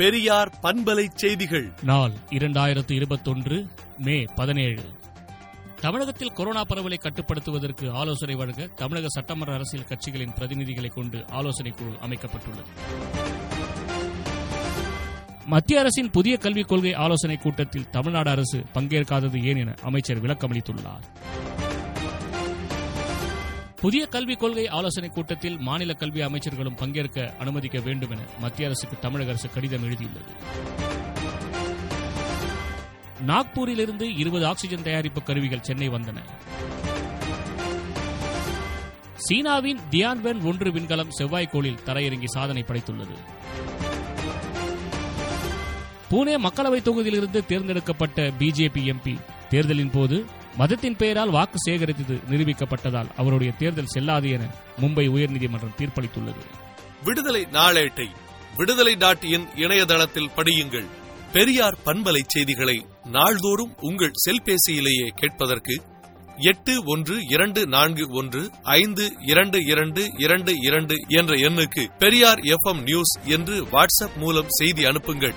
பெரியார் பண்பலை செய்திகள். நாள் இரண்டாயிரத்து இருபத்தொன்று மே பதினேழு. தமிழகத்தில் கொரோனா பரவலை கட்டுப்படுத்துவதற்கு ஆலோசனை வழங்க தமிழக சட்டமன்ற அரசியல் கட்சிகளின் பிரதிநிதிகளை கொண்டு ஆலோசனை குழு அமைக்கப்பட்டுள்ளது. மத்திய அரசின் புதிய கல்விக் கொள்கை ஆலோசனை கூட்டத்தில் தமிழ்நாடு அரசு பங்கேற்காதது ஏன் என அமைச்சர் விளக்கமளித்துள்ளார். புதிய கல்விக் கொள்கை ஆலோசனைக் கூட்டத்தில் மாநில கல்வி அமைச்சர்களும் பங்கேற்க அனுமதிக்க வேண்டும் என மத்திய அரசுக்கு தமிழக அரசு கடிதம் எழுதியுள்ளது. நாக்பூரிலிருந்து இருபது ஆக்சிஜன் தயாரிப்பு கருவிகள் சென்னை வந்தன. சீனாவின் தியான்வென் ஒன்று விண்கலம் செவ்வாய்க்கோளில் தரையிறங்கி சாதனை படைத்துள்ளது. பூனே மக்களவைத் தொகுதியிலிருந்து தேர்ந்தெடுக்கப்பட்ட பிஜேபி எம்பி. தேர்தலின் போது மதத்தின் பெயரால் வாக்கு சேகரித்தது நிரூபிக்கப்பட்டதால் அவருடைய தேர்தல் செல்லாது என மும்பை உயர்நீதிமன்றம் தீர்ப்பளித்துள்ளது. விடுதலை நாளேட்டை விடுதலை டாட் இன் இணையதளத்தில் படியுங்கள். பெரியார் பண்பலை செய்திகளை நாள்தோறும் உங்கள் செல்பேசியிலேயே கேட்பதற்கு எட்டு ஒன்று இரண்டு நான்கு ஒன்று ஐந்து இரண்டு இரண்டு இரண்டு இரண்டு என்ற எண்ணுக்கு பெரியார் எஃப் நியூஸ் என்று வாட்ஸ்அப் மூலம் செய்தி அனுப்புங்கள்.